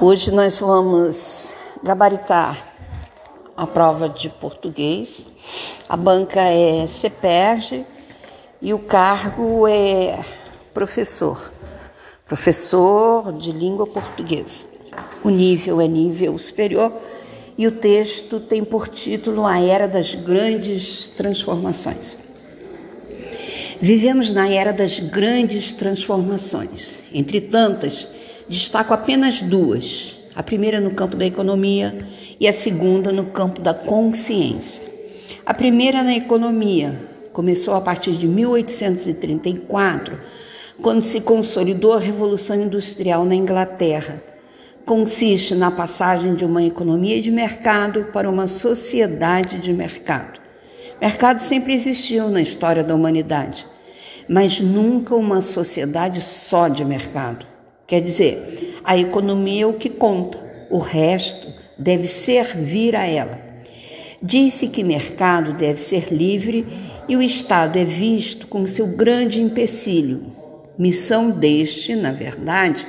Hoje nós vamos gabaritar a prova de português. A banca é CEPERJ e o cargo é professor, professor de língua portuguesa. O nível é nível superior e o texto tem por título A Era das Grandes Transformações. Vivemos na era das grandes transformações. Entre tantas, destaco apenas duas: a primeira no campo da economia e a segunda no campo da consciência. A primeira na economia começou a partir de 1834, quando se consolidou a Revolução Industrial na Inglaterra. Consiste na passagem de uma economia de mercado para uma sociedade de mercado. Mercado sempre existiu na história da humanidade, mas nunca uma sociedade só de mercado. Quer dizer, a economia é o que conta, o resto deve servir a ela. Diz-se que mercado deve ser livre e o Estado é visto como seu grande empecilho. Missão deste, na verdade,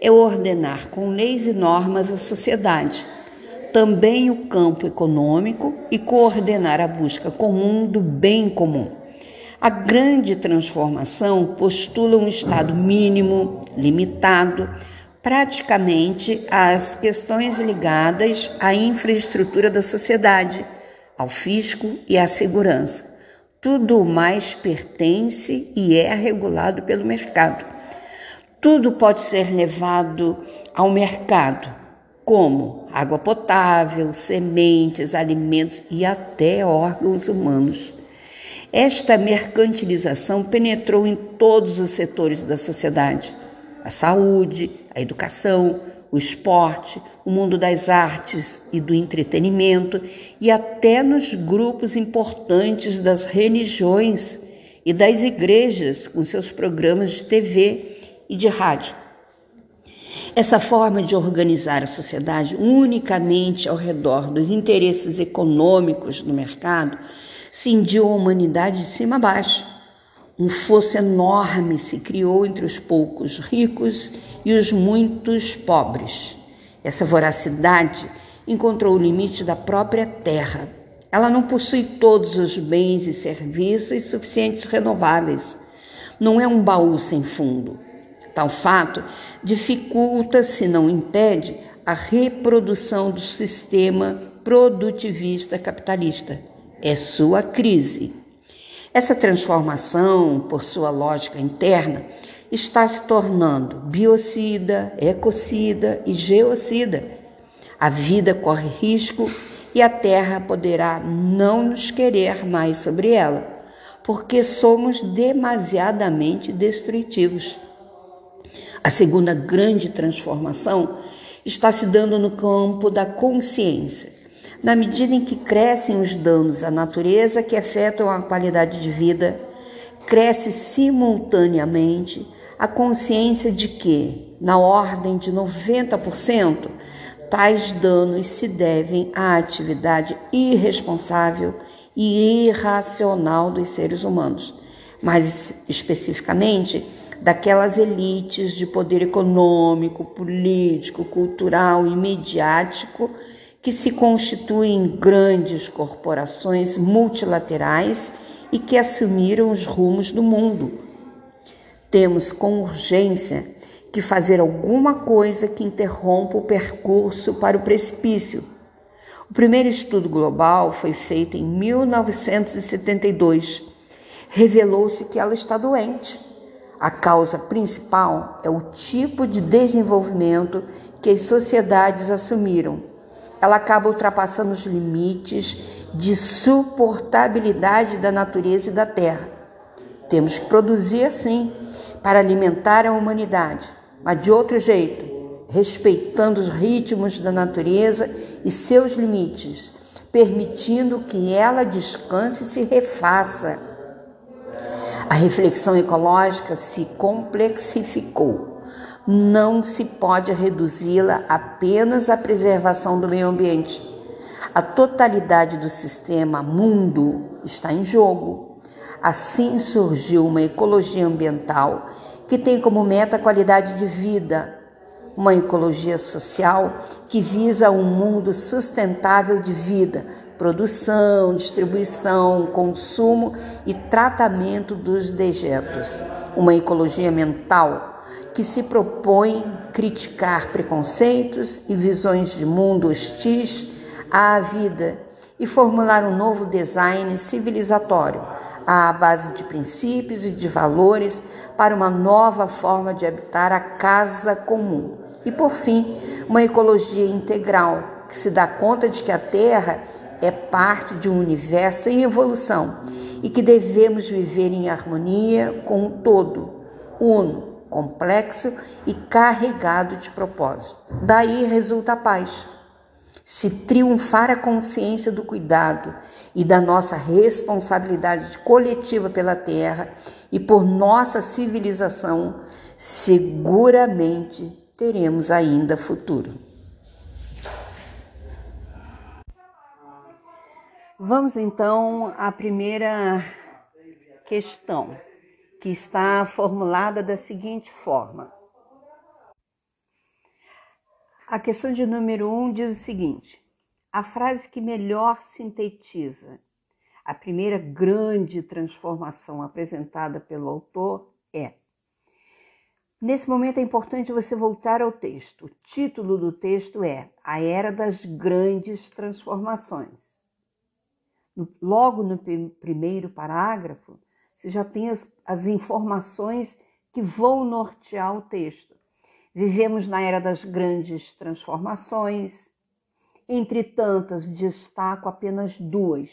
é ordenar com leis e normas a sociedade também o campo econômico e coordenar a busca comum do bem comum. A grande transformação postula um Estado mínimo, limitado, praticamente às questões ligadas à infraestrutura da sociedade, ao fisco e à segurança. Tudo mais pertence e é regulado pelo mercado. Tudo pode ser levado ao mercado como água potável, sementes, alimentos e até órgãos humanos. Esta mercantilização penetrou em todos os setores da sociedade: a saúde, a educação, o esporte, o mundo das artes e do entretenimento e até nos grupos importantes das religiões e das igrejas com seus programas de TV e de rádio. Essa forma de organizar a sociedade unicamente ao redor dos interesses econômicos do mercado cindiu a humanidade de cima a baixo. Um fosso enorme se criou entre os poucos ricos e os muitos pobres. Essa voracidade encontrou o limite da própria terra. Ela não possui todos os bens e serviços suficientes renováveis. Não é um baú sem fundo. Tal fato dificulta, se não impede, a reprodução do sistema produtivista capitalista. É sua crise. Essa transformação, por sua lógica interna, está se tornando biocida, ecocida e geocida. A vida corre risco e a Terra poderá não nos querer mais sobre ela, porque somos demasiadamente destrutivos. A segunda grande transformação está se dando no campo da consciência. Na medida em que crescem os danos à natureza que afetam a qualidade de vida, cresce simultaneamente a consciência de que, na ordem de 90%, tais danos se devem à atividade irresponsável e irracional dos seres humanos. Mais especificamente, daquelas elites de poder econômico, político, cultural e mediático que se constituem em grandes corporações multilaterais e que assumiram os rumos do mundo. Temos com urgência que fazer alguma coisa que interrompa o percurso para o precipício. O primeiro estudo global foi feito em 1972. Revelou-se que ela está doente a causa principal é o tipo de desenvolvimento que as sociedades assumiram. Ela acaba ultrapassando os limites de suportabilidade da natureza e da terra. Temos que produzir assim para alimentar a humanidade, mas de outro jeito, respeitando os ritmos da natureza e seus limites, permitindo que ela descanse e se refaça a reflexão ecológica se complexificou. Não se pode reduzi-la apenas à preservação do meio ambiente. A totalidade do sistema mundo está em jogo. Assim surgiu uma ecologia ambiental que tem como meta a qualidade de vida, uma ecologia social que visa um mundo sustentável de vida, produção, distribuição, consumo e tratamento dos dejetos. Uma ecologia mental que se propõe criticar preconceitos e visões de mundo hostis à vida e formular um novo design civilizatório à base de princípios e de valores para uma nova forma de habitar a casa comum. E por fim, uma ecologia integral que se dá conta de que a Terra é parte de um universo em evolução e que devemos viver em harmonia com o todo, uno, complexo e carregado de propósito. Daí resulta a paz. Se triunfar a consciência do cuidado e da nossa responsabilidade coletiva pela Terra e por nossa civilização, seguramente teremos ainda futuro. Vamos então à primeira questão, que está formulada da seguinte forma: a questão de número um diz o seguinte: a frase que melhor sintetiza a primeira grande transformação apresentada pelo autor é. Nesse momento é importante você voltar ao texto. O título do texto é A Era das Grandes Transformações logo no primeiro parágrafo, você já tem as, as informações que vão nortear o texto. Vivemos na era das grandes transformações. Entre tantas, destaco apenas duas.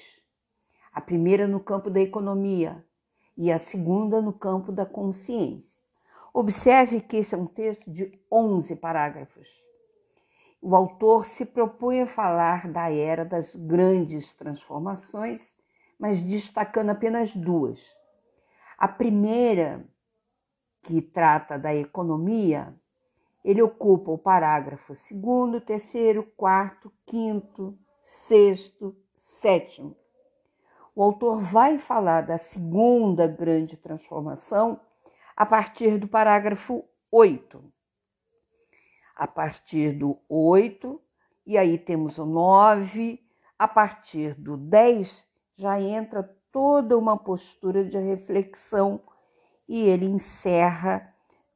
A primeira no campo da economia e a segunda no campo da consciência. Observe que esse é um texto de 11 parágrafos o autor se propõe a falar da era das grandes transformações, mas destacando apenas duas. A primeira, que trata da economia, ele ocupa o parágrafo segundo, terceiro, quarto, quinto, sexto, sétimo. O autor vai falar da segunda grande transformação a partir do parágrafo 8 a partir do 8, e aí temos o 9, a partir do 10 já entra toda uma postura de reflexão e ele encerra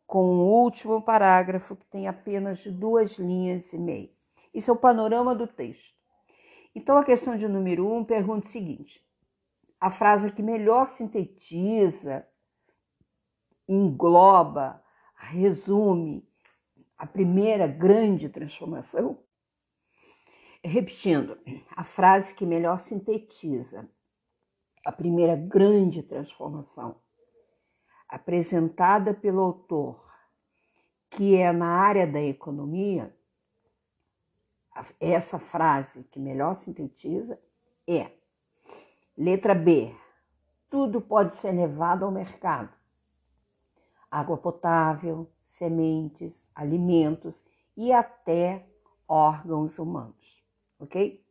com o último parágrafo que tem apenas duas linhas e meia. Isso é o panorama do texto. Então a questão de número 1 um pergunta o seguinte: a frase que melhor sintetiza, engloba, resume a primeira grande transformação, repetindo, a frase que melhor sintetiza a primeira grande transformação apresentada pelo autor, que é na área da economia, essa frase que melhor sintetiza é: letra B, tudo pode ser levado ao mercado água potável, sementes, alimentos e até órgãos humanos, ok?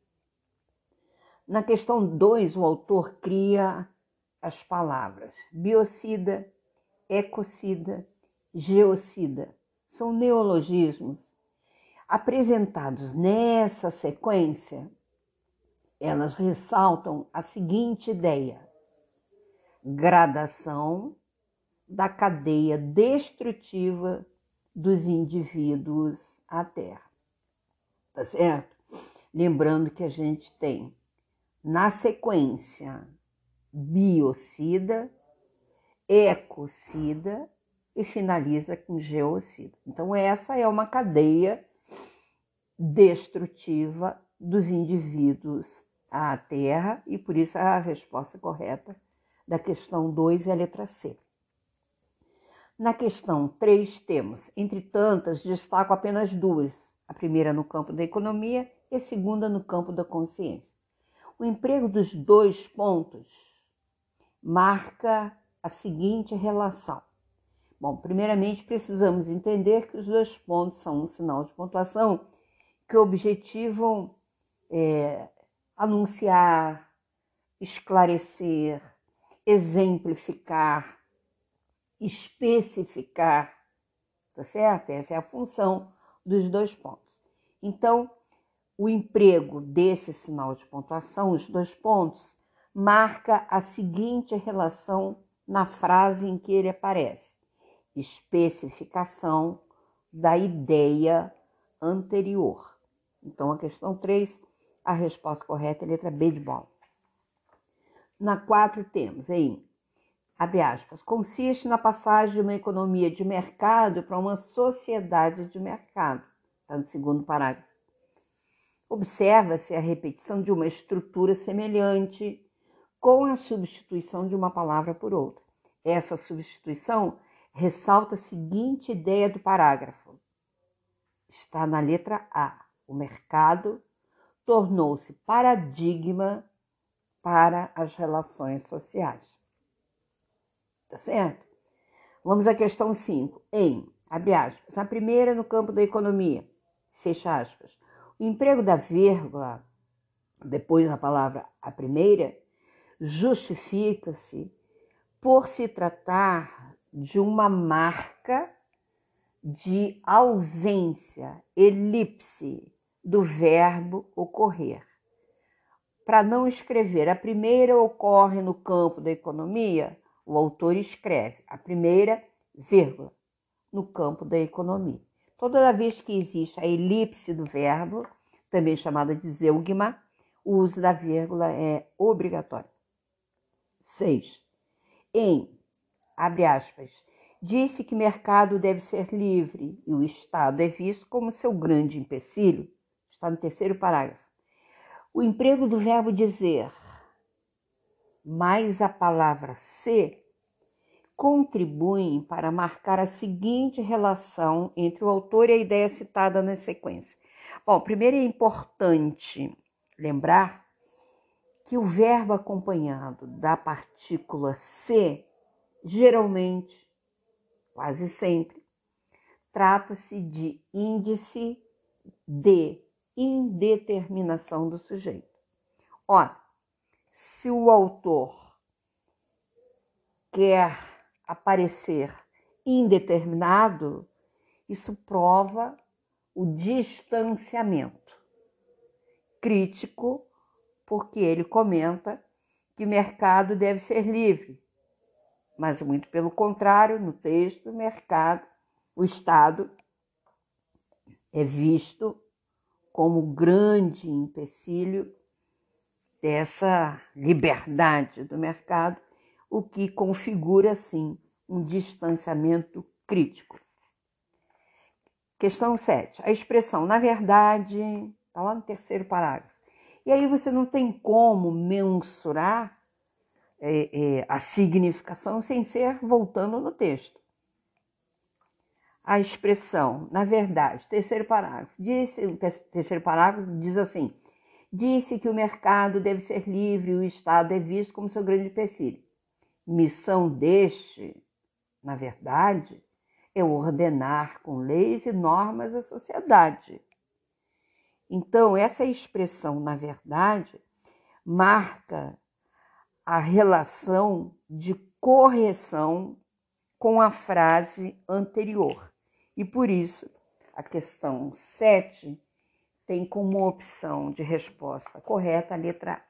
Na questão 2, o autor cria as palavras biocida, ecocida, geocida. São neologismos apresentados nessa sequência. Elas ressaltam a seguinte ideia: gradação da cadeia destrutiva dos indivíduos à Terra. Tá certo? Lembrando que a gente tem na sequência biocida, ecocida e finaliza com geocida. Então, essa é uma cadeia destrutiva dos indivíduos à Terra e por isso a resposta correta da questão 2 é a letra C. Na questão 3 temos, entre tantas, destaco apenas duas: a primeira no campo da economia e a segunda no campo da consciência. O emprego dos dois pontos marca a seguinte relação. Bom, primeiramente precisamos entender que os dois pontos são um sinal de pontuação que objetivam é, anunciar, esclarecer, exemplificar, especificar, tá certo? Essa é a função dos dois pontos. Então, o emprego desse sinal de pontuação, os dois pontos, marca a seguinte relação na frase em que ele aparece: especificação da ideia anterior. Então, a questão 3, a resposta correta é letra B de bola. Na 4 temos em abre aspas, consiste na passagem de uma economia de mercado para uma sociedade de mercado. Está no segundo parágrafo. Observa-se a repetição de uma estrutura semelhante com a substituição de uma palavra por outra. Essa substituição ressalta a seguinte ideia do parágrafo. Está na letra A. O mercado tornou-se paradigma para as relações sociais. Tá certo? Vamos à questão 5. Em, abre aspas, a primeira no campo da economia, fecha aspas. O emprego da vírgula, depois da palavra a primeira, justifica-se por se tratar de uma marca de ausência, elipse, do verbo ocorrer. Para não escrever a primeira ocorre no campo da economia, o autor escreve a primeira vírgula no campo da economia. Toda vez que existe a elipse do verbo, também chamada de zeugma, o uso da vírgula é obrigatório. 6. Em, abre aspas, disse que mercado deve ser livre e o Estado é visto como seu grande empecilho. Está no terceiro parágrafo. O emprego do verbo dizer mais a palavra se contribuem para marcar a seguinte relação entre o autor e a ideia citada na sequência. Bom, primeiro é importante lembrar que o verbo acompanhado da partícula se, geralmente, quase sempre, trata-se de índice de indeterminação do sujeito. Ora, se o autor quer aparecer indeterminado, isso prova o distanciamento crítico, porque ele comenta que o mercado deve ser livre, mas muito pelo contrário, no texto, o mercado, o Estado é visto como grande empecilho dessa liberdade do mercado, o que configura, sim, um distanciamento crítico. Questão 7. A expressão, na verdade, está lá no terceiro parágrafo. E aí você não tem como mensurar é, é, a significação sem ser voltando no texto. A expressão, na verdade, terceiro parágrafo, disse, terceiro parágrafo diz assim: disse que o mercado deve ser livre e o Estado é visto como seu grande empecilho. Missão deste, na verdade, é ordenar com leis e normas a sociedade. Então, essa expressão, na verdade, marca a relação de correção com a frase anterior. E por isso, a questão 7 tem como opção de resposta correta a letra.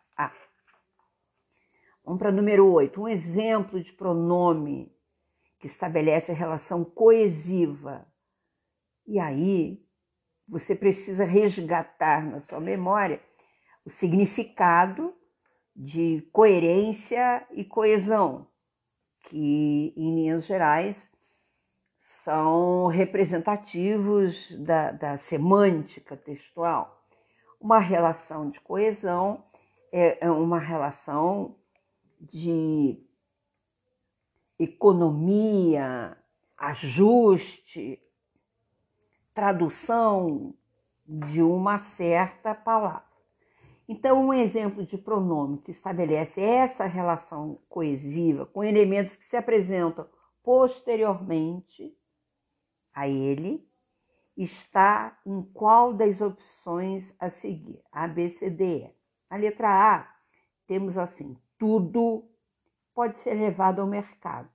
Vamos para número 8. Um exemplo de pronome que estabelece a relação coesiva. E aí você precisa resgatar na sua memória o significado de coerência e coesão, que em linhas gerais são representativos da, da semântica textual. Uma relação de coesão é, é uma relação de economia, ajuste, tradução de uma certa palavra. Então, um exemplo de pronome que estabelece essa relação coesiva com elementos que se apresentam posteriormente a ele está em qual das opções a seguir? A, B, C, D, E. A letra A, temos assim: tudo pode ser levado ao mercado,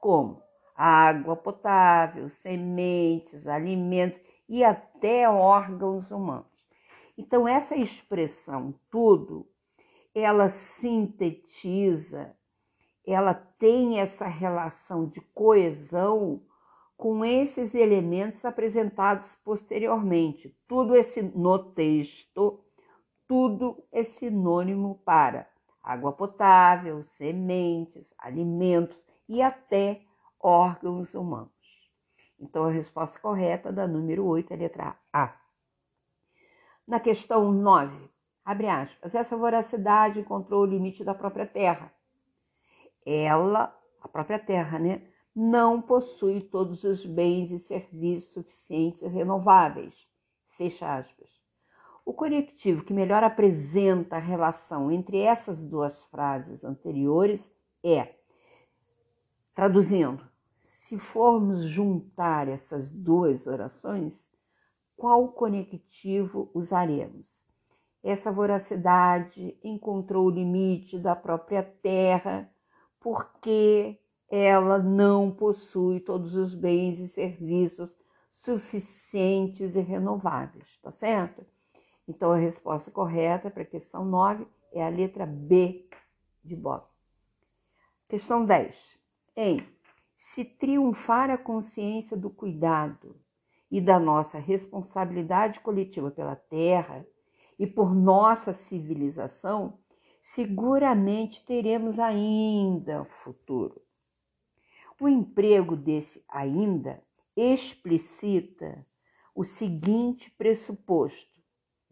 como água potável, sementes, alimentos e até órgãos humanos. Então, essa expressão tudo, ela sintetiza, ela tem essa relação de coesão com esses elementos apresentados posteriormente. Tudo esse no texto, tudo é sinônimo para água potável, sementes, alimentos e até órgãos humanos. Então, a resposta correta da número 8 é a letra A. Na questão 9, abre aspas, essa voracidade encontrou o limite da própria terra. Ela, a própria terra, né, não possui todos os bens e serviços suficientes e renováveis. Fecha aspas. O conectivo que melhor apresenta a relação entre essas duas frases anteriores é, traduzindo, se formos juntar essas duas orações, qual conectivo usaremos? Essa voracidade encontrou o limite da própria terra porque ela não possui todos os bens e serviços suficientes e renováveis, tá certo? Então a resposta correta para a questão 9 é a letra B de Bob. Questão 10. Em se triunfar a consciência do cuidado e da nossa responsabilidade coletiva pela terra e por nossa civilização, seguramente teremos ainda futuro. O emprego desse ainda explicita o seguinte pressuposto: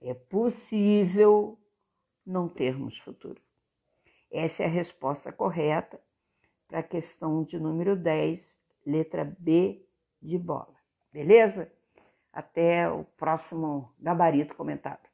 é possível não termos futuro. Essa é a resposta correta para a questão de número 10, letra B de bola. Beleza? Até o próximo gabarito comentado.